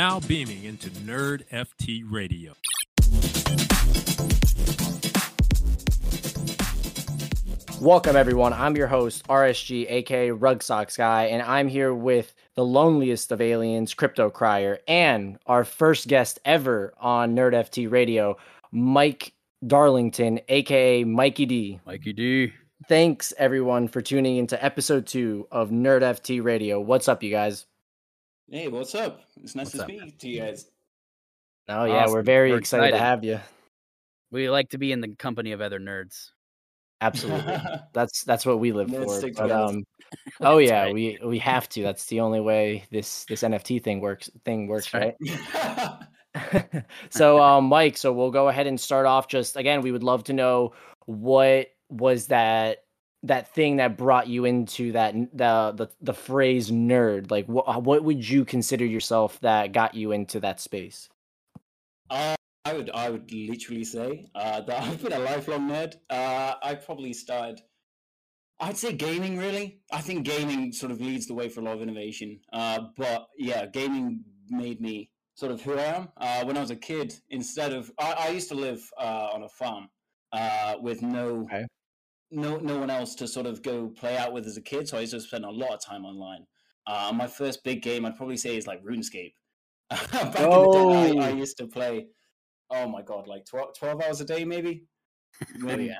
now beaming into Nerd FT Radio. Welcome, everyone. I'm your host, RSG, aka Rug Socks Guy, and I'm here with the loneliest of aliens, Crypto Crier, and our first guest ever on Nerd FT Radio, Mike Darlington, aka Mikey D. Mikey D. Thanks, everyone, for tuning into episode two of Nerd FT Radio. What's up, you guys? Hey, what's up? It's nice What's to up? speak to you guys. Oh, yeah, we're very We're excited, to have you. We like to be in the company of other nerds. Absolutely. that's that's what we live Nerds for. But, um, oh yeah, right. we we have to. That's the only way this this NFT thing works. Thing works, right. right? so um mike so we'll go ahead and start off just again we would love to know what was that that thing that brought you into that the the, the phrase nerd like what what would you consider yourself that got you into that space uh, I would, I would literally say uh, that I've been a lifelong nerd. Uh, I probably started. I'd say gaming. Really, I think gaming sort of leads the way for a lot of innovation. Uh, but yeah, gaming made me sort of who I am. Uh, when I was a kid, instead of I, I used to live uh, on a farm uh, with no Okay. No no one else to sort of go play out with as a kid. So I used to spend a lot of time online. Uh, my first big game, I'd probably say, is like RuneScape. Back in the day, I, I Oh. used to play. Oh my god, like 12, 12 hours a day, maybe. Maybe. yeah.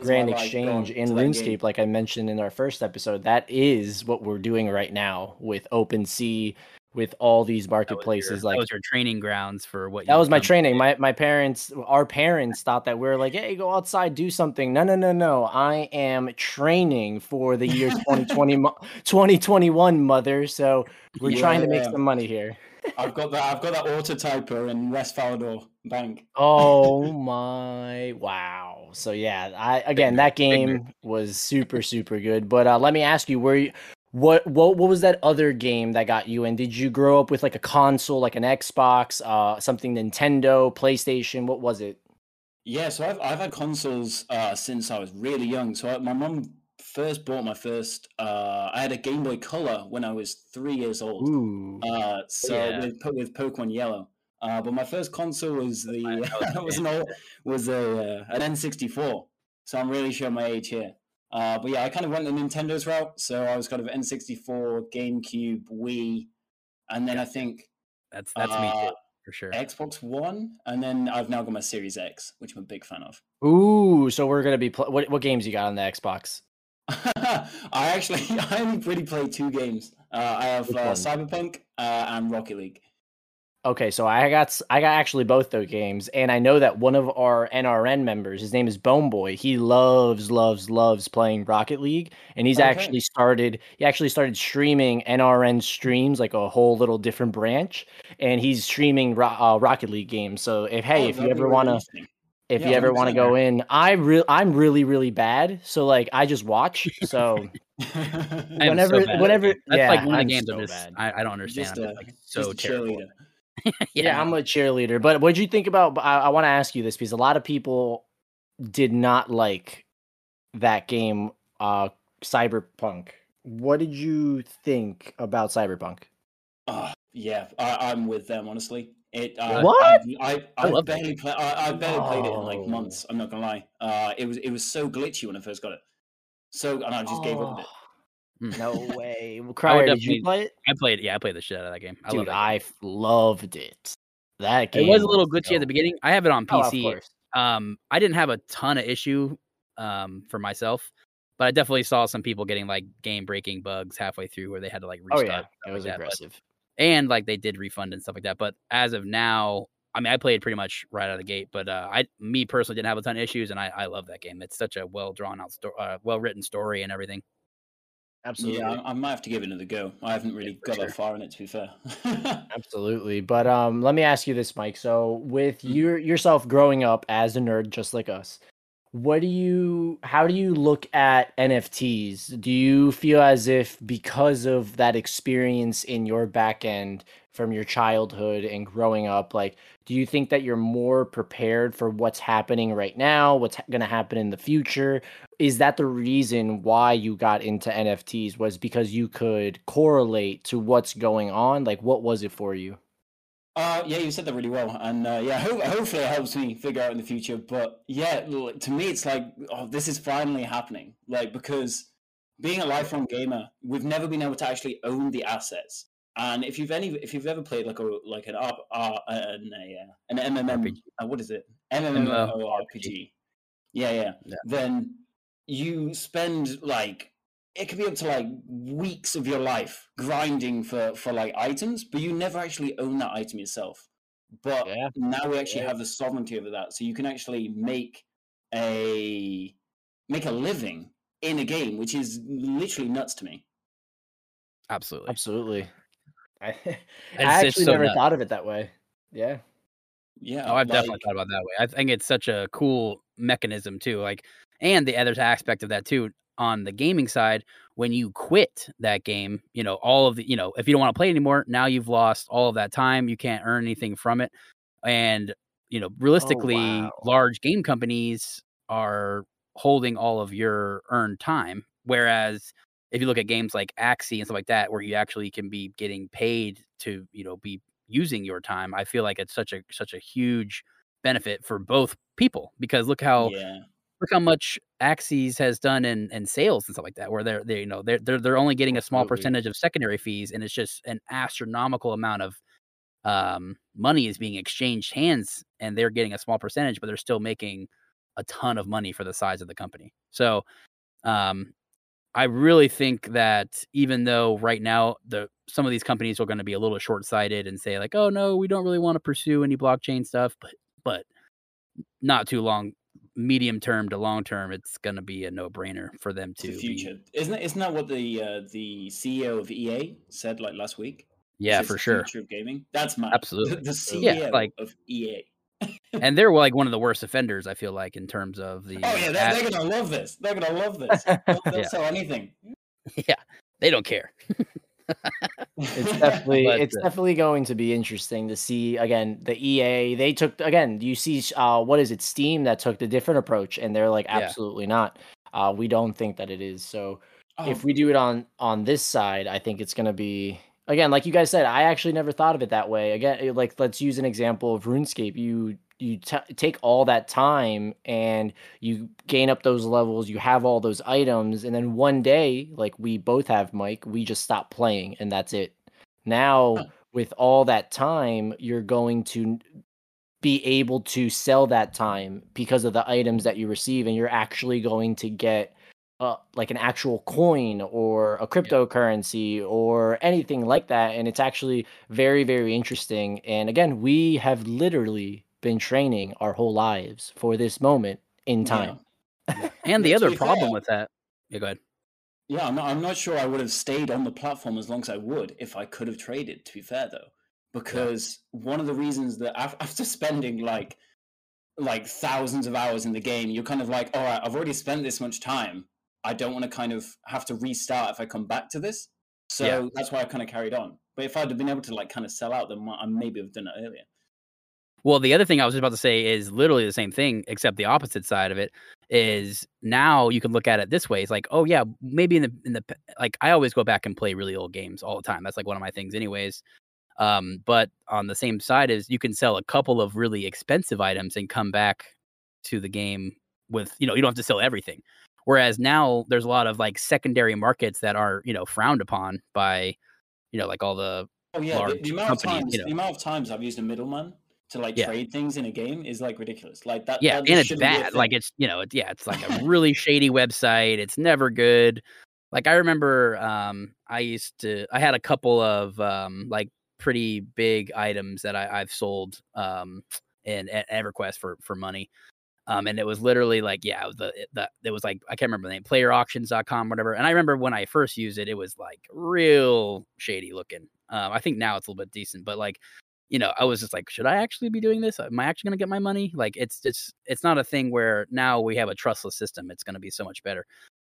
Grand exchange in to that game. runescape like i mentioned in our first episode that is what we're doing right now with OpenSea, with all these That your- marketplaces like that was your training grounds for what. That you was my become. training. My my parents, our parents thought that we were like, hey, go outside, do something. No, no, no, no. I am training for the year 2020, 2021, mother. So we're trying to make Yeah. some money here. I've got that. I've got that auto typer in West Falador Bank. Oh my wow. So yeah, I again that game was super, super good. But uh let me ask you, were you what what what was that other game that got you in? Did you grow up with like a console, like an Xbox, uh something Nintendo, PlayStation? What was it? Yeah, so I've I've had consoles uh, since I was really young. So I, my mom first bought my first. Uh, I had a Game Boy Color when I was three years old. Ooh. Uh, so yeah. with with Pokemon Yellow. Uh, but my first console was the That was was an old, was a uh, an N sixty four. So I'm really showing my age here. Uh, but yeah, I kind of went the Nintendo's route. So I was kind of N sixty four, GameCube, Wii, and then I think That's that's me uh, too, for sure. Xbox One, and then I've now got my Series X, which I'm a big fan of. Ooh, so we're gonna be pl- what what games you got on the Xbox? I actually I only really play two games. Uh, I have uh. Cyberpunk uh, and Rocket League. Okay, so I got s- I got actually both those games, and I know that one of our NRN members, his name is Bone Boy. He loves, loves, loves playing Rocket League, and he's Okay. actually started. He actually started streaming NRN streams, like a whole little different branch, and he's streaming Ro- uh, Rocket League games. So if hey, Oh, if you ever really want to, if Yeah, you ever want to 100%. go in, I real I'm really really bad. So like I just watch. So I whenever- so bad whenever- that's yeah, like one of I'm the games so I'm just. I, I don't understand. Just I'm like so Just a terrible. cheerleader. yeah, I'm a cheerleader. But what did you think about? I, I want to ask you this because a lot of people did not like that game, uh, Cyberpunk. What did you think about Cyberpunk? Ah, yeah, I, I'm with them honestly. It uh, What? I I, I, I love barely play, I, I barely played it in like months. I'm not gonna lie. Uh, it was it was so glitchy when I first got it. So and I just gave up with it. Mm. No way. Crier, did you play it? I played yeah, I played the shit out of that game. I Dude, that I loved it. That game. It was a little glitchy at the beginning. I have it on Oh, of PC. course. um, I didn't have a ton of issue um for myself, but I definitely saw some people getting like game breaking bugs halfway through where they had to like restart. Oh restart. yeah, and it was like that, aggressive. and like they did refund and stuff like that. But as of now, I mean, I played pretty much right out of the gate. But uh, I, me personally, didn't have a ton of issues, and I, I love that game. It's such a well drawn out, sto- uh, well written story and everything. Absolutely. Yeah, I, I might have to give it another go. I haven't really for got sure. that far in it, to be fair. Absolutely. But um let me ask you this, Mike. So with Mhm. your yourself growing up as a nerd just like us, what do you how do you look at NFTs? Do you feel as if because of that experience in your back end from your childhood and growing up like do you think that you're more prepared for what's happening right now what's going to happen in the future is that the reason why you got into nfts was because you could correlate to what's going on like what was it for you uh, yeah, you said that really well, and uh, yeah, ho- hopefully it helps me figure out in the future. But yeah, to me, it's like, oh, this is finally happening. Like because being a lifelong gamer, we've never been able to actually own the assets. And if you've any, if you've ever played like a like an uh, uh, an, a, an MMM, uh, what is it? MMORPG. Yeah, yeah, yeah. Then you spend like it could be up to like weeks of your life grinding for for like items, but you never actually own that item yourself. But yeah. now we actually yeah. have the sovereignty over that, so you can actually make a make a living in a game, which is literally nuts to me. Absolutely, absolutely. I, I actually so never nuts. thought of it that way. Yeah. Yeah. Oh, I've like, definitely thought about that way. I think it's such a cool mechanism too. Like, and the other aspect of that too, on the gaming side, when you quit that game, you know, all of the, you know, if you don't want to play anymore, now you've lost all of that time. You can't earn anything from it. And, you know, oh, realistically, oh, wow. large game companies are holding all of your earned time. Whereas if you look at games like Axie and stuff like that, where you actually can be getting paid to, you know, be using your time, I feel like it's such a such a huge benefit for both people because look how yeah. look how much Axies has done in, in sales and stuff like that, where they're they you know they're they're they're only getting a small Absolutely. percentage of secondary fees, and it's just an astronomical amount of um, money is being exchanged hands, and they're getting a small percentage, but they're still making a ton of money for the size of the company. So, um, I really think that even though right now the some of these companies are going to be a little short sighted and say like, oh no, we don't really want to pursue any blockchain stuff, but but not too long, medium term to long term, it's going to be a no brainer for them to. the future, be... isn't it? Isn't that what the uh, the CEO of EA said like last week? Yeah, for sure. Future of gaming. That's my absolutely the, the CEO yeah, like, of EA and they're like one of the worst offenders, I feel like, in terms of the. Oh yeah, they're, they're gonna love this. They're gonna love this. They'll, they'll yeah. sell anything. Yeah, they don't care. it's definitely but, it's uh, definitely going to be interesting to see again the EA they took again you see uh what is it Steam that took the different approach and they're like absolutely yeah. not uh we don't think that it is so oh. if we do it on on this side I think it's going to be again, like you guys said, I actually never thought of it that way. Again, like let's use an example of RuneScape. You you t- take all that time and you gain up those levels. You have all those items, and then one day, like we both have, Mike, we just stop playing, and that's it. Now, huh. with all that time, you're going to be able to sell that time because of the items that you receive, and you're actually going to get uh, like an actual coin or a cryptocurrency yeah. or anything like that. And it's actually very, very interesting. And again, we have literally been training our whole lives for this moment in time. Yeah. and the other problem with that, yeah, go ahead. Yeah, I'm not, I'm not sure I would have stayed on the platform as long as I would if I could have traded, to be fair, though. Because yeah. one of the reasons that after spending like like thousands of hours in the game, you're kind of like, all right, I've already spent this much time. I don't want to kind of have to restart if I come back to this. So yeah. that's why I kind of carried on. But if I'd have been able to like kind of sell out, then I maybe have done it earlier. Well, the other thing I was about to say is literally the same thing, except the opposite side of it is now you can look at it this way. It's like, oh yeah, maybe in the in the like I always go back and play really old games all the time. That's like one of my things, anyways. Um, but on the same side is you can sell a couple of really expensive items and come back to the game with you know you don't have to sell everything. Whereas now there's a lot of like secondary markets that are you know frowned upon by you know like all the oh yeah the, the, amount of times you know. the amount of times I've used a middleman to like yeah. trade things in a game is like ridiculous. Like that. Yeah, that and it's bad. Like it's you know, it's yeah, it's like a really shady website. It's never good. Like I remember, um, I used to. I had a couple of um, like pretty big items that I, I've sold um, in at EverQuest for for money. Um, and it was literally like, yeah, the, the, it was like, I can't remember the name, playerauctions.com, whatever. And I remember when I first used it, it was like real shady looking. Um, I think now it's a little bit decent, but like, you know, I was just like, should I actually be doing this? Am I actually going to get my money? Like, it's, it's, it's not a thing where now we have a trustless system. It's going to be so much better.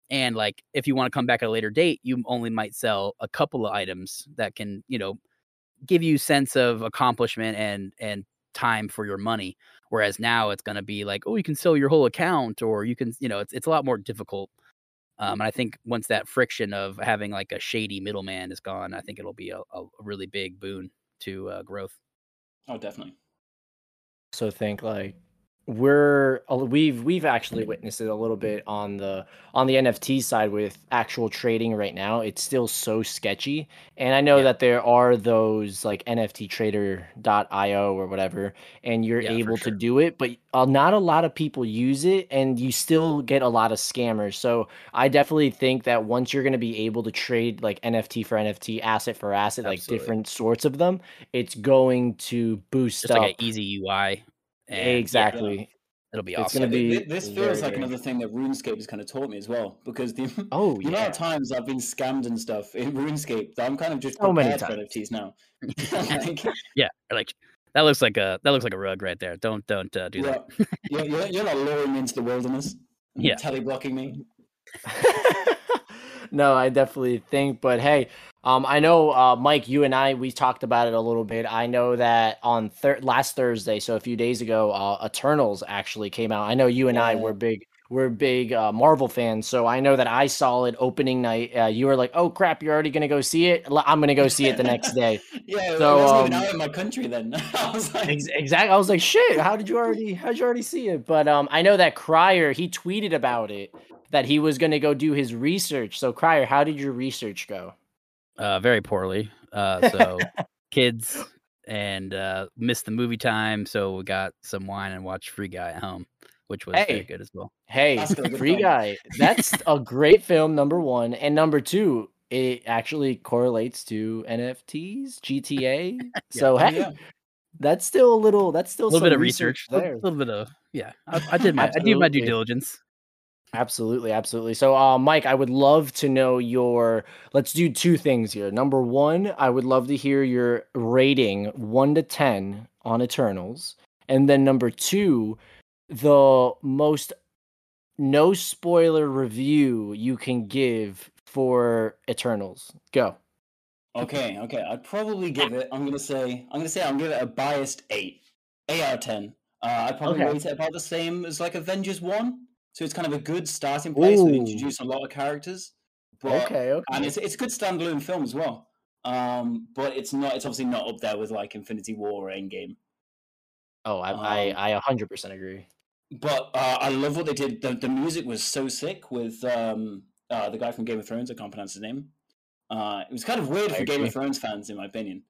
And like, if you want to come back at a later date, you only might sell a couple of items that can, you know, give you sense of accomplishment and and time for your money. Whereas now it's going to be like, oh, you can sell your whole account, or you can, you know, it's it's a lot more difficult. Um, and I think once that friction of having like a shady middleman is gone, I think it'll be a, a really big boon to uh, growth. Oh, definitely. So think like we're we've we've actually witnessed it a little bit on the on the NFT side with actual trading right now. It's still so sketchy, and I know Yeah. that there are those like NFT Trader.io or whatever, and you're Yeah, able sure. to do it, but not a lot of people use it, and you still get a lot of scammers. So I definitely think that once you're going to be able to trade like NFT for NFT, asset for asset, like different sorts of them, it's going to boost Just up. like an easy UI. And yeah, exactly. it'll be It's awesome. gonna be thi- this very, feels like another thing that RuneScape has kind of taught me as well. Because the, Oh the amount of times I've been scammed and stuff in RuneScape, that I'm kind of just So many prepared for times. NFTs now. like, Yeah, like that looks like a that looks like a rug right there. Don't don't uh, do yeah, that. you're, you're, you're not luring me into the wilderness. and Yeah. Teleblocking me. no, I definitely think, but hey, um, I know, uh, Mike, you and I, we talked about it a little bit. I know that on thir- last Thursday, so a few days ago, uh, Eternals actually came out. I know you and I were big, we're big uh, Marvel fans, so I know that I saw it opening night. Uh, you were like, "Oh crap, you're already gonna go see it? I'm gonna go see it the next day." yeah, So, it wasn't even um, out in my country then. I was like, Ex- exactly. I was like, "Shit, how did you already? How did you already see it?" But um, I know that Crier he tweeted about it that he was gonna go do his research. So Crier, how did your research go? Uh, very poorly. Uh, so kids and uh, missed the movie time, so we got some wine and watched Free Guy at home, which was Hey. very good as well. Hey, That's still a good Free film. Guy. That's a great film. Number one, and number two, it actually correlates to NFTs, GTA. So oh, hey, yeah. that's still a little. That's still A little some bit of research, a there. little, little bit of yeah. I, I did my I did my due diligence. Absolutely, absolutely. So, uh, Mike, I would love to know your. Let's do two things here. Number one, I would love to hear your rating one to ten on Eternals, and then number two, the most no spoiler review you can give for Eternals. Go. Okay, okay. I'd probably give it. I'm gonna say. I'm gonna say. I'm gonna give it a biased eight. Eight out of ten. Uh, I'd probably Okay. rate it about the same as like Avengers One. So it's kind of a good starting place. We introduce a lot of characters. But, Okay, okay. And it's it's a good standalone film as well. Um, but it's not. It's obviously not up there with like Infinity War or Endgame. oh, I, um, I, I 100% agree. But uh, I love what they did. The, the music was so sick with um, uh, the guy from Game of Thrones. I can't pronounce his name. Uh, it was kind of weird I for Game of Thrones fans, in my opinion.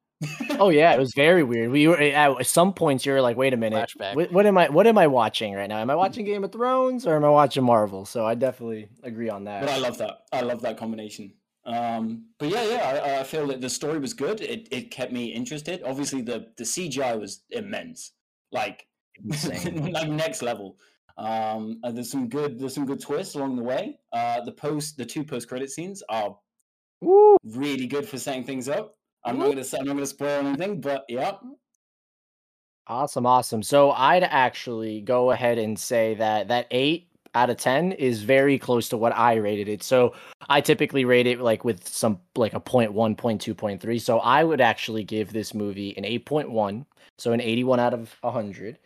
Oh yeah, it was very weird. We were at some points you were like, "Wait a minute, Flashback. what, what am I? What am I watching right now? Am I watching Game of Thrones or am I watching Marvel?" So I definitely agree on that. But I love that. I love that combination. Um, but yeah, yeah, I, I feel that the story was good. It it kept me interested. Obviously, the the CGI was immense, like Insane. like next level. Um, and there's some good there's some good twists along the way. Uh, the post the two post credit scenes are Woo! really good for setting things up. I'm not gonna say I'm not gonna spoil anything, but yeah, Awesome, awesome. So I'd actually go ahead and say that that eight out of ten is very close to what I rated it. So I typically rate it like with some like a point one, point two, point three. So I would actually give this movie an eight point one, so an eighty-one out of hundred.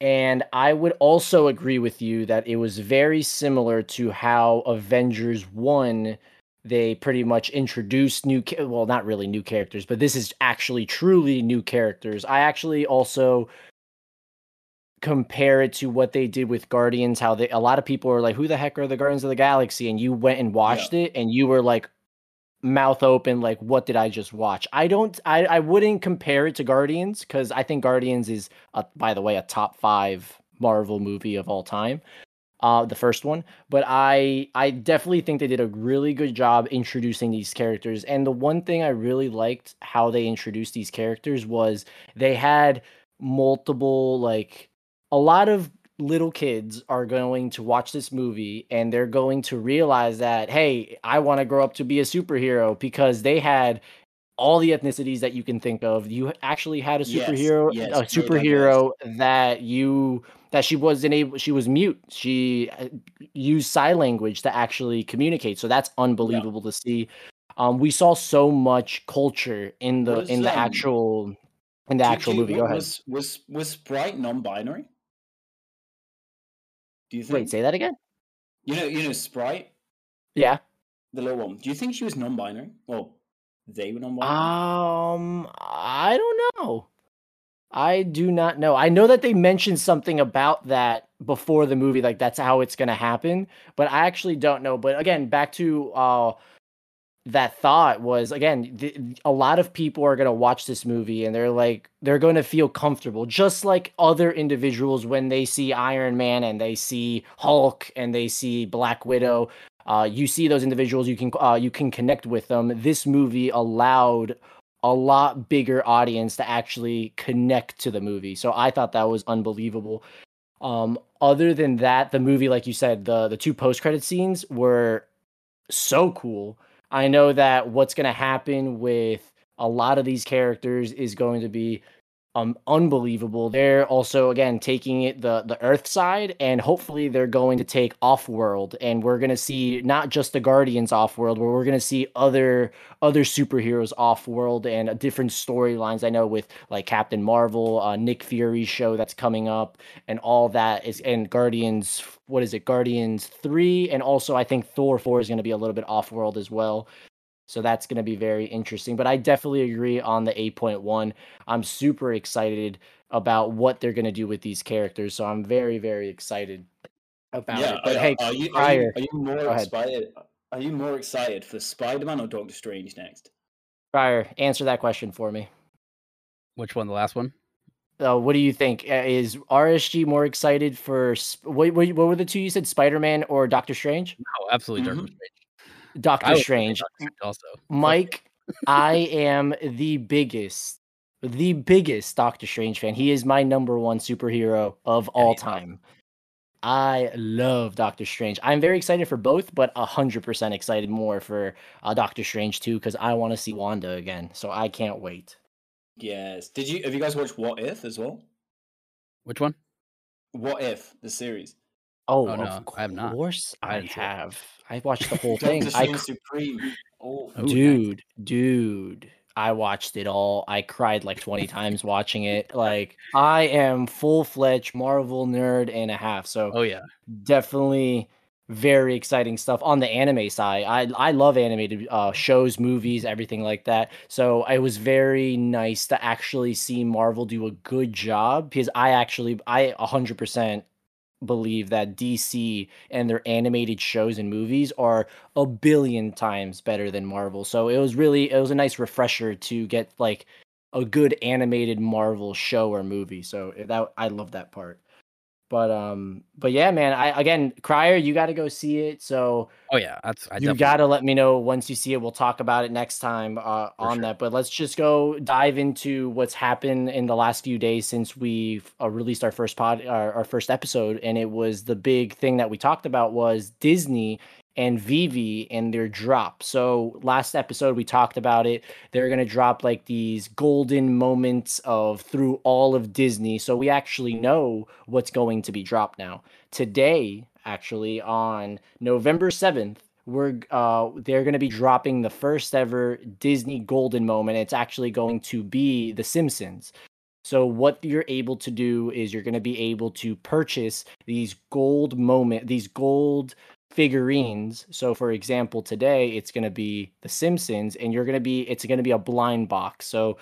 And I would also agree with you that it was very similar to how Avengers 1 they pretty much introduced new well not really new characters but this is actually truly new characters. I actually also compare it to what they did with Guardians how they a lot of people are like who the heck are the Guardians of the Galaxy? And you went and watched it and you were like mouth open like what did i just watch? I don't i, I wouldn't compare it to guardians because i think guardians is a, by the way a top five marvel movie of all time uh the first one but i i definitely think they did a really good job introducing these characters. And the one thing i really liked how they introduced these characters was they had multiple like a lot of little kids are going to watch this movie and they're going to realize that hey i want to grow up to be a superhero because they had all the ethnicities that you can think of you actually had a superhero yes, a very diverse. superhero that you that she wasn't able she was mute she uh, used sign language to actually communicate so that's unbelievable to see Um, we saw so much culture in the Was, in the um, actual in the actual you- movie. Go ahead. Was was was Sprite non-binary? Do you think? Wait, say that again. You know, you know, Sprite, Yeah. the little one. Do you think she was non-binary? Well, they. Um, I don't know. I do not know. I know that they mentioned something about that before the movie, like that's how it's gonna happen. But I actually don't know. But again, back to uh that thought was again, th- a lot of people are gonna watch this movie and they're like they're gonna feel comfortable, just like other individuals when they see Iron Man and they see Hulk and they see Black Widow. Uh, you see those individuals, you can uh, you can connect with them. This movie allowed a lot bigger audience to actually connect to the movie. So I thought that was unbelievable. Um, other than that, the movie, like you said, the the two post credit scenes were so cool. I know that what's going to happen with a lot of these characters is going to be um unbelievable. They're also again taking it the the Earth side, and hopefully they're going to take off world, and we're to see not just the Guardians off world, but we're to see other other superheroes off world and different storylines. I know with like Captain Marvel, uh, Nick Fury show that's coming up, and all that is and Guardians. What is it? Guardians three, and also I think Thor four is to be a little bit off world as well. So that's going to be very interesting. But I definitely agree on the 8.1. I'm super excited about what they're going to do with these characters. So I'm very, very excited about yeah. it. But are, hey, are you, are, you, are you more go ahead. excited? Are you more excited for Spider-Man or Doctor Strange next? Crier, answer that question for me. Which one? The last one? Uh, what do you think? Uh, Is RSG more excited for sp- what, what? What were the two you said? Spider Man or Doctor Strange? No, absolutely Doctor Mhm. Strange. I Doctor Strange. Doctor also. Mike, I am the biggest, the biggest Doctor Strange fan. He is my number one superhero of all time. I love Doctor Strange. I'm very excited for both, but hundred percent excited more for uh, Doctor Strange too because I want to see Wanda again. So I can't wait. Yes. Did you have you guys watched What If as well? Which one? What If the series? Oh, Oh, no, I have not. Of course I I, didn't see it. have. I watched the whole thing. I Strange Supreme. Oh, dude, dude, I watched it all. I cried like 20 times watching it. Like I am full-fledged Marvel nerd and a half. So Oh yeah. definitely very exciting stuff on the anime side. I I love animated uh, shows, movies, everything like that. So it was very nice to actually see Marvel do a good job because I actually I 100% believe that DC and their animated shows and movies are a billion times better than Marvel. So it was really it was a nice refresher to get like a good animated Marvel show or movie. So eh, that I love that part. But um but yeah, man, I again, Crier, you got to go see it. So Oh yeah. That's I you got to let me know once you see it. We'll talk about it next time uh, on sure. that. But let's just go dive into what's happened in the last few days since we uh, released our first pod, our, our first episode, and it was the big thing that we talked about was Disney and VeVe and their drop. So last episode we talked about it. They're gonna drop like these golden moments of through all of Disney. So we actually know what's going to be dropped now. Today, actually, on November 7th, we're uh they're gonna be dropping the first ever Disney golden moment. It's actually going to be The Simpsons. So what you're able to do is you're going to be able to purchase these gold moment, these gold figurines. So for example, today it's going to be The Simpsons and you're going to be it's going to be a blind box. So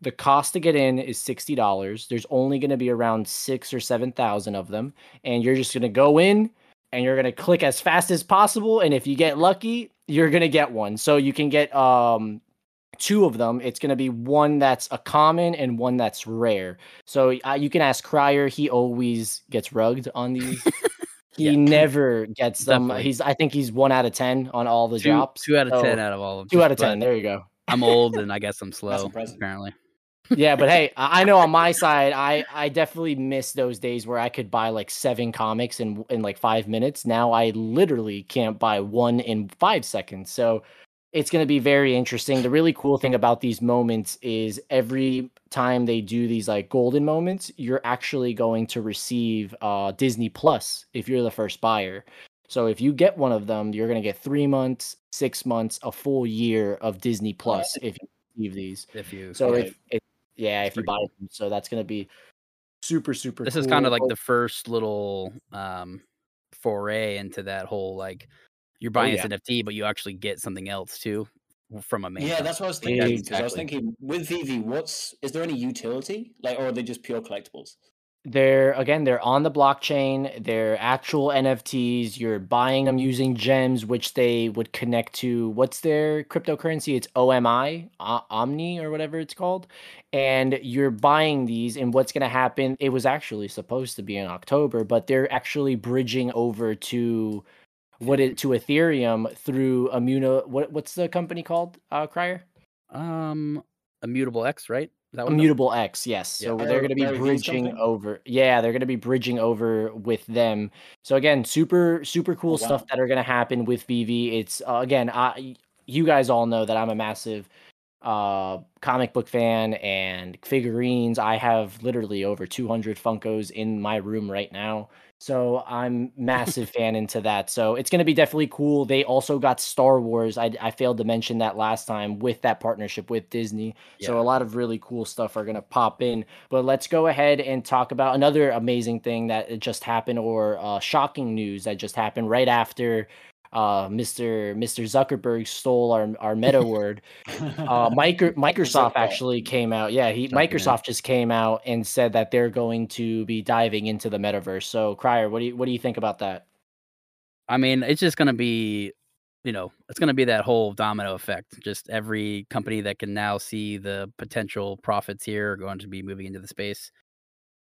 the cost to get in is $60. There's only going to be around 6 or 7,000 of them and you're just going to go in and you're going to click as fast as possible and if you get lucky, you're going to get one. So you can get um two of them. It's going to be one that's a common and one that's rare. So uh, you can ask Crier. He always gets rugged on these. he Yeah. never gets them. Definitely. He's I think he's one out of ten on all the two, drops. two out of So, ten out of all of them. Two out of ten. There you go. I'm old and I guess I'm slow. Apparently. yeah, but hey, I I know on my side, I I definitely miss those days where I could buy like seven comics in in like five minutes. Now I literally can't buy one in five seconds. So it's going to be very interesting. The really cool thing about these moments is every time they do these like golden moments, you're actually going to receive uh Disney Plus if you're the first buyer. So if you get one of them, you're gonna get three months, six months, a full year of Disney Plus if you receive these. If you So yeah. if yeah, if you buy them, so that's gonna be super super. this is kind of like the first little um foray into that whole like you're buying yeah. this NFT, but you actually get something else too from a main. Yeah, that's what I was thinking. Because I was thinking with VeVe, what's is there any utility? Like, or are they just pure collectibles? they're again they're on the blockchain they're actual nfts you're buying them using gems which they would connect to what's their cryptocurrency it's omi O- omni or whatever it's called and you're buying these and what's going to happen it was actually supposed to be in october but they're actually bridging over to what it to ethereum through immuno what what's the company called uh crier Um, Immutable X, right? That what it- Immutable X, yes. Yeah. So they're going to be bridging over. Yeah, they're going to be bridging over with them. So again, super super cool Oh, stuff that are going to happen with VeVe. It's uh, again, I you guys all know that I'm a massive uh comic book fan and figurines. I have literally over 200 Funkos in my room right now. So I'm massive fan into that. So it's going to be definitely cool. They also got Star Wars. I I failed to mention that last time with that partnership with Disney. So a lot of really cool stuff are going to pop in. But let's go ahead and talk about another amazing thing that just happened or uh, shocking news that just happened right after uh, Mr. Mr. Zuckerberg stole our our meta word. Uh, Micro, Microsoft actually came out. Yeah, he. Microsoft just came out and said that they're going to be diving into the metaverse. So, Crier, what do you what do you think about that? I mean, it's just gonna be, you know, it's gonna be that whole domino effect. Just every company that can now see the potential profits here are going to be moving into the space.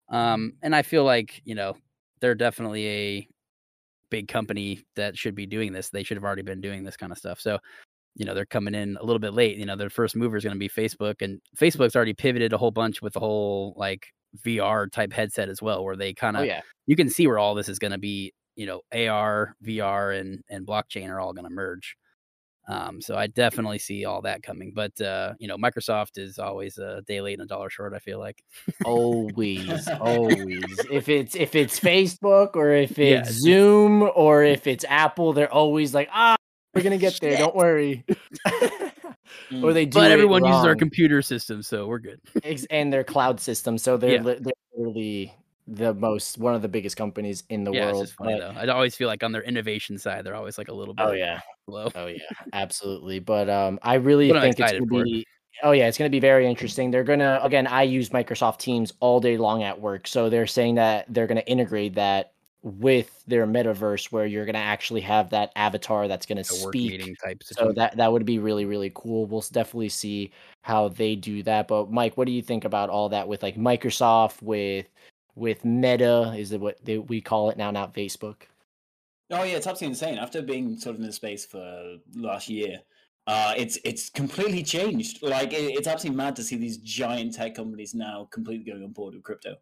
Um, and I feel like you know they're definitely a big company that should be doing this. They should have already been doing this kind of stuff. So, you know, they're coming in a little bit late. You know, their first mover is going to be Facebook, and Facebook's already pivoted a whole bunch with the whole like VR type headset as well, where they kind of Oh yeah, you can see where all this is going to be. You know, AR, VR, and and blockchain are all going to merge. Um, so I definitely see all that coming. But uh, you know, Microsoft is always a day late and a dollar short. I feel like. always, always. If it's if it's Facebook or if it's Yeah, Zoom or if it's Apple, they're always like, ah, we're gonna get there. Don't worry. or they do. But everyone uses our computer system, so we're good. And their cloud system. So they're Yeah. li- they're literally the most one of the biggest companies in the yeah, world. it's funny but- though. I always feel like on their innovation side, they're always like a little bit oh yeah, low. oh yeah, absolutely. But um, I really But think it's gonna it. be. Oh yeah, it's gonna be very interesting. They're gonna again. I use Microsoft Teams all day long at work, so they're saying that they're gonna integrate that with their metaverse, where you're gonna actually have that avatar that's gonna A work speak type So that that would be really really cool. We'll definitely see how they do that. But Mike, what do you think about all that with like Microsoft with with Meta? Is it what they, we call it now? Not Facebook. Oh yeah, it's absolutely insane. After being sort of in the space for last year, uh, it's it's completely changed. Like it, it's absolutely mad to see these giant tech companies now completely going on board with crypto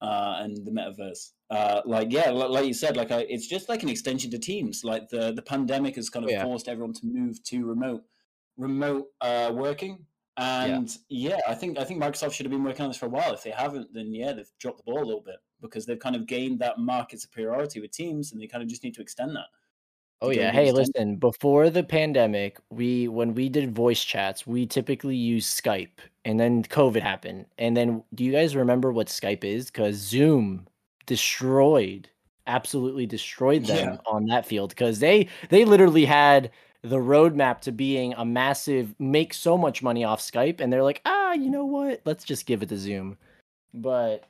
uh, and the metaverse. Uh, like yeah, like you said, like I, it's just like an extension to Teams. Like the the pandemic has kind of yeah. forced everyone to move to remote remote uh, working. And yeah. I think I think Microsoft should have been working on this for a while. If they haven't, then yeah, they've dropped the ball a little bit because they've kind of gained that market superiority with Teams, and they kind of just need to extend that. Oh yeah. Hey, extension. listen, before the pandemic, we when we did voice chats, we typically used Skype and then COVID happened. And then do you guys remember what Skype is? Cuz Zoom destroyed absolutely destroyed them Yeah. on that field cuz they they literally had the roadmap to being a massive make so much money off Skype and they're like, "Ah, you know what? Let's just give it to Zoom." But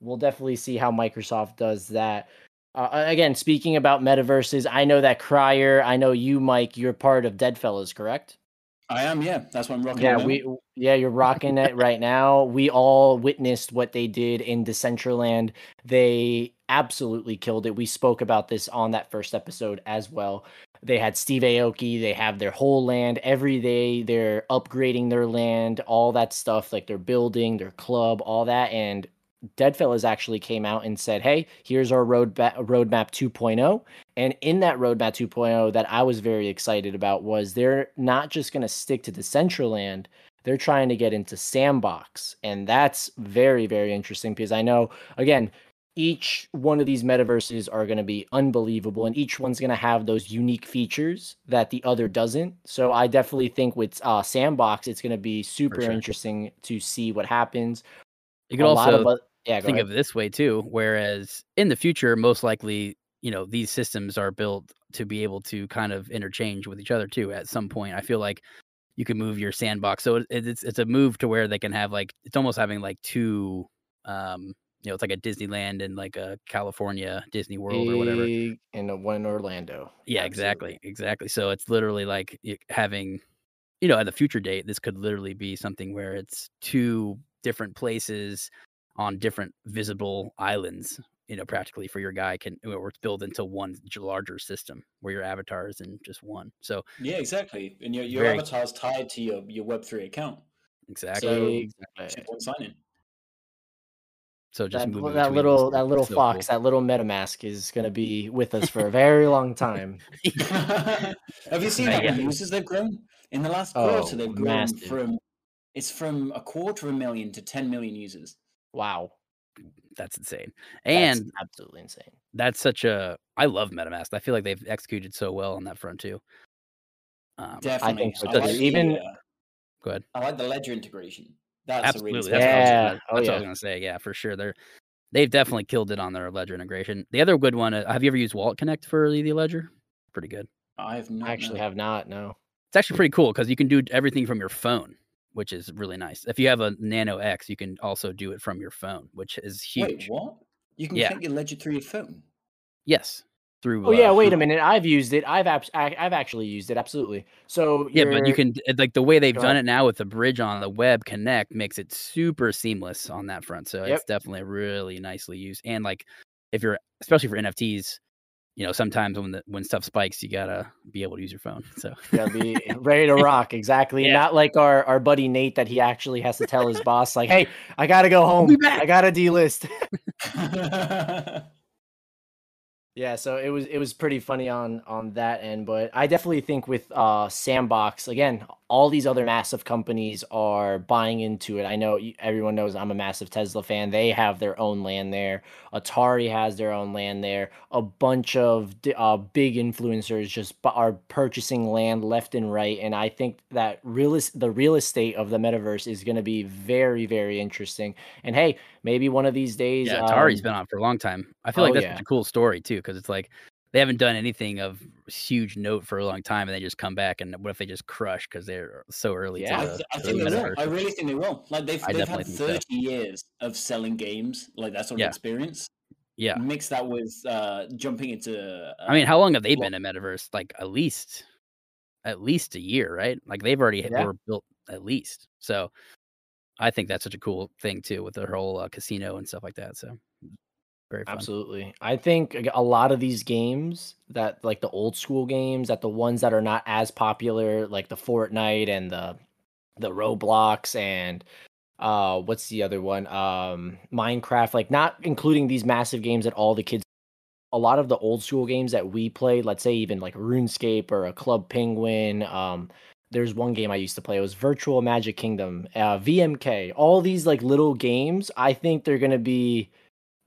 we'll definitely see how Microsoft does that. Uh, again, speaking about metaverses, I know that Crier, I know you, Mike, you're part of Deadfellaz, correct? I am, yeah. That's what I'm rocking. Yeah, we yeah, you're rocking it right now. We all witnessed what they did in Decentraland. They absolutely killed it. We spoke about this on that first episode as well. They had Steve Aoki, they have their whole land every day. They're upgrading their land, all that stuff, like they're building their club, all that. And Deadfellaz actually came out and said, "Hey, here's our roadmap roadmap 2.0." And in that roadmap 2.0 that I was very excited about was they're not just going to stick to Decentraland. they're trying to get into Sandbox. And that's very very interesting because I know again, each one of these metaverses are going to be unbelievable and each one's going to have those unique features that the other doesn't so i definitely think with uh, sandbox it's going to be super sure. interesting to see what happens You can A also of yeah think ahead. of it this way too. Whereas in the future, most likely, you know, these systems are built to be able to kind of interchange with each other too. At some point, I feel like you can move your sandbox. So it, it's it's a move to where they can have like it's almost having like two, um, you know, it's like a Disneyland and like a California Disney World or whatever. In a one in orlando Yeah, Absolutely. exactly, exactly. So it's literally like having, you know, at the future date, this could literally be something where it's two different places on different visible islands. You know, practically for your guy can, or it's built into one larger system where your avatar is in just one. So Yeah, exactly. And your, your Very- avatar's tied to your, your Web3 account. exactly. So, Exactly. One sign in. So just that, moving that little these that is little so fox cool. that little metamask is going to be with us for a very long time Have you seen Yeah, how yeah. many users they've grown? In the last Oh, quarter, they've grown massive. from it's from a quarter of a million to 10 million users. wow That's insane. That's And absolutely insane that's such a. I love MetaMask. I feel like they've executed so well on that front too. Um, Definitely. so I, like Even- the, uh, go ahead. I like the ledger integration. That's Absolutely. special That's, what I was Yeah. gonna, Oh, that's what I was gonna say. Yeah, for sure. They're they've definitely killed it on their ledger integration. The other good one, uh, have you ever used Wallet Connect for the, the ledger? Pretty good. I have not i actually no. have not no It's actually pretty cool because you can do everything from your phone, which is really nice. If you have a Nano X, you can also do it from your phone, which is Wait, huge. what? You can Yeah. connect your ledger through your phone. Yes, through. oh yeah uh, wait a minute i've used it i've I- i've actually used it absolutely so Yeah, but you can like the way they've done ahead. it now with the bridge on the web connect makes it super seamless on that front. So Yep. it's definitely really nicely used. And like if you're especially for NFTs, you know, sometimes when the when stuff spikes, you gotta be able to use your phone. So you gotta be ready to rock exactly Yeah. not like our our buddy nate that he actually has to tell his boss like hey i gotta go home i gotta delist Yeah, so it was it was pretty funny on on that end, but I definitely think with uh Sandbox again, all these other massive companies are buying into it. I know everyone knows I'm a massive Tesla fan. They have their own land there. Atari has their own land there. A bunch of uh, big influencers just are purchasing land left and right, and I think that real the real estate of the metaverse is going to be very very interesting. And hey, maybe one of these days, yeah, Atari's um, been on for a long time. I feel like oh, that's yeah. such a cool story too, because it's like they haven't done anything of huge note for a long time, and they just come back. And what if they just crush because they're so early? Yeah. I, to th- the, I to think the they will. metaverse. I really think they will. Like they've I they've had definitely think so. thirty years of selling games, like that sort of Yeah. experience. Yeah, Mix that with uh, jumping into. Uh, I mean, how long have they well- been in metaverse? Like at least, at least a year, right? Like they've already Yeah. were built at least. So I think that's such a cool thing too with their whole uh, casino and stuff like that. So very fun. Absolutely. I think a lot of these games that like the old school games that the ones that are not as popular like the Fortnite and the the Roblox and uh what's the other one? Um Minecraft like not including these massive games that all the kids a lot of the old school games that we played, let's say even like RuneScape or a Club Penguin, um there's one game I used to play. It was Virtual Magic Kingdom, uh, VMK. All these like little games, I think they're gonna be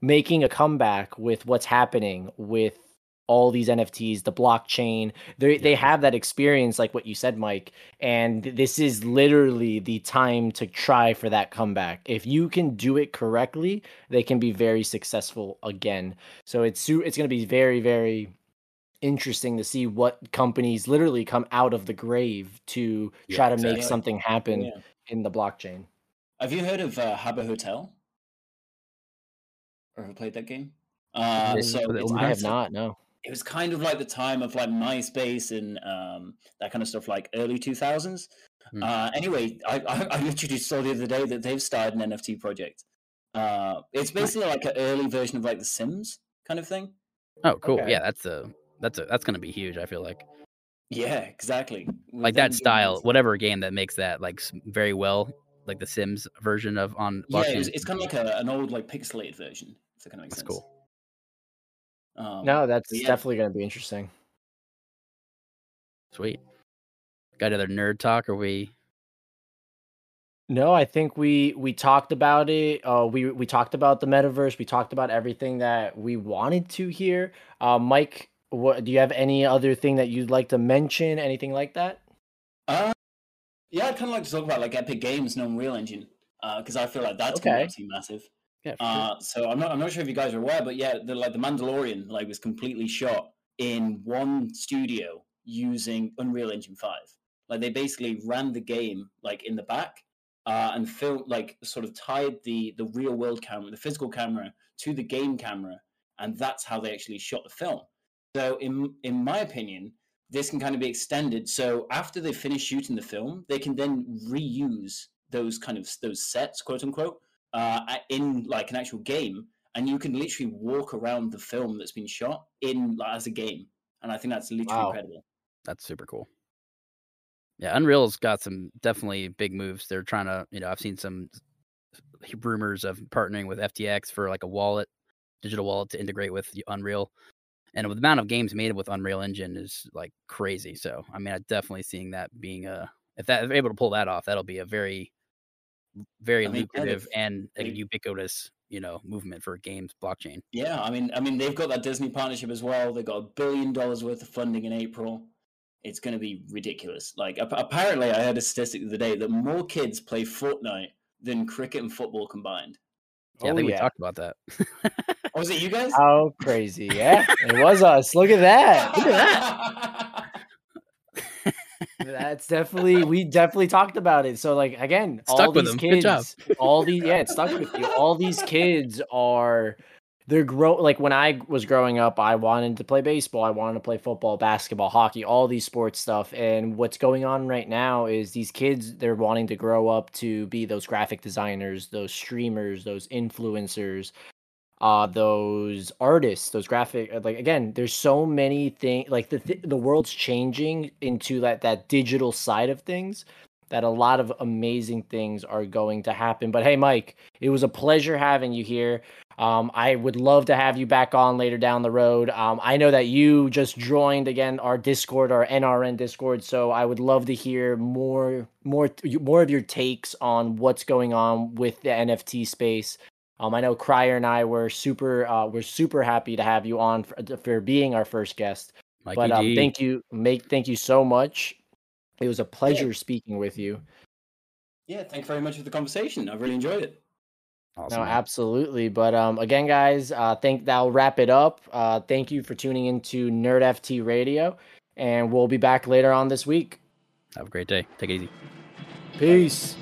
making a comeback with what's happening with all these NFTs, the blockchain. They they have that experience, like what you said, Mike. And this is literally the time to try for that comeback. If you can do it correctly, they can be very successful again. So it's it's going to be very very interesting to see what companies literally come out of the grave to Yeah, try to make something happen yeah. in the blockchain. Have you heard of uh, Habbo Hotel? Or ever played that game? Uh, so for the it's- old I have not. No. It was kind of like the time of like MySpace and um, that kind of stuff, like early two thousands. Hmm. Uh, anyway, I, I, I literally saw the other day that they've started an NFT project. Uh, it's basically like an early version of like The Sims kind of thing. Oh, cool. Okay. Yeah, that's a that's a that's gonna be huge. I feel like Yeah, exactly. With like them that style, doing- whatever game that makes that like very well, like the Sims version of on Yeah, it's, it's kind of like a, an old like pixelated version. If that kind of makes That's sense. cool. Um, No, that's yeah. definitely going to be interesting. Sweet. Got another nerd talk? Or we No, I think we we talked about it. Uh, we we talked about the metaverse. We talked about everything that we wanted to hear. Uh, Mike, what do you have any other thing that you'd like to mention? Anything like that? Uh, yeah, I'd kind of like to talk about like Epic Games and Unreal Engine because I feel like that's going to be massive. Yeah, sure. Uh, so I'm not I'm not sure if you guys are aware, but yeah, the like the Mandalorian like was completely shot in one studio using Unreal Engine Five. Like they basically ran the game like in the back uh, and filmed like sort of tied the the real world camera, the physical camera, to the game camera, and that's how they actually shot the film. So in in my opinion, this can kind of be extended. So after they finish shooting the film, they can then reuse those kind of those sets, quote unquote, uh, in like an actual game, and you can literally walk around the film that's been shot in like, as a game. And I think that's literally Wow. incredible. That's super cool. Yeah, Unreal's got some definitely big moves. They're trying to, you know, I've seen some rumors of partnering with FTX for like a wallet, digital wallet to integrate with Unreal. And the amount of games made with Unreal Engine is like crazy. So, I mean, I'm definitely seeing that being a if that if they're able to pull that off, that'll be a very very I mean, lucrative they've- and a they've- ubiquitous, you know, movement for games blockchain. Yeah, I mean, I mean, they've got that Disney partnership as well. They've got a billion dollars worth of funding in April. It's going to be ridiculous. Like, ap- apparently, I heard a statistic the other day that more kids play Fortnite than cricket and football combined. Yeah, I Oh, think yeah. we talked about that. Oh, was it you guys? How crazy! Yeah, it was us. Look at that. Look at that. That's definitely we definitely talked about it. So like again, all Stuck with these them. Good kids, job. all these yeah, it stuck with you. All these kids are they're grow like when I was growing up, I wanted to play baseball, I wanted to play football, basketball, hockey, all these sports stuff. And what's going on right now is these kids they're wanting to grow up to be those graphic designers, those streamers, those influencers, uh those artists those graphic uh, like again there's so many things like the th- the world's changing into that that digital side of things that a lot of amazing things are going to happen. But hey mike it was a pleasure having you here. Um i would love to have you back on later down the road. Um i know that you just joined again our discord our nrn discord so i would love to hear more more more of your takes on what's going on with the nft space um, I know Crier and I were super, uh, we're super happy to have you on for, for being our first guest. Mikey but um, thank you, make thank you so much. It was a pleasure speaking with you. yeah, thank you very much for the conversation. I really enjoyed it. Awesome, No, absolutely. But um, again, guys, uh, think that'll wrap it up. Uh, thank you for tuning into Nerd FT Radio, and we'll be back later on this week. Have a great day. Take it easy. Peace.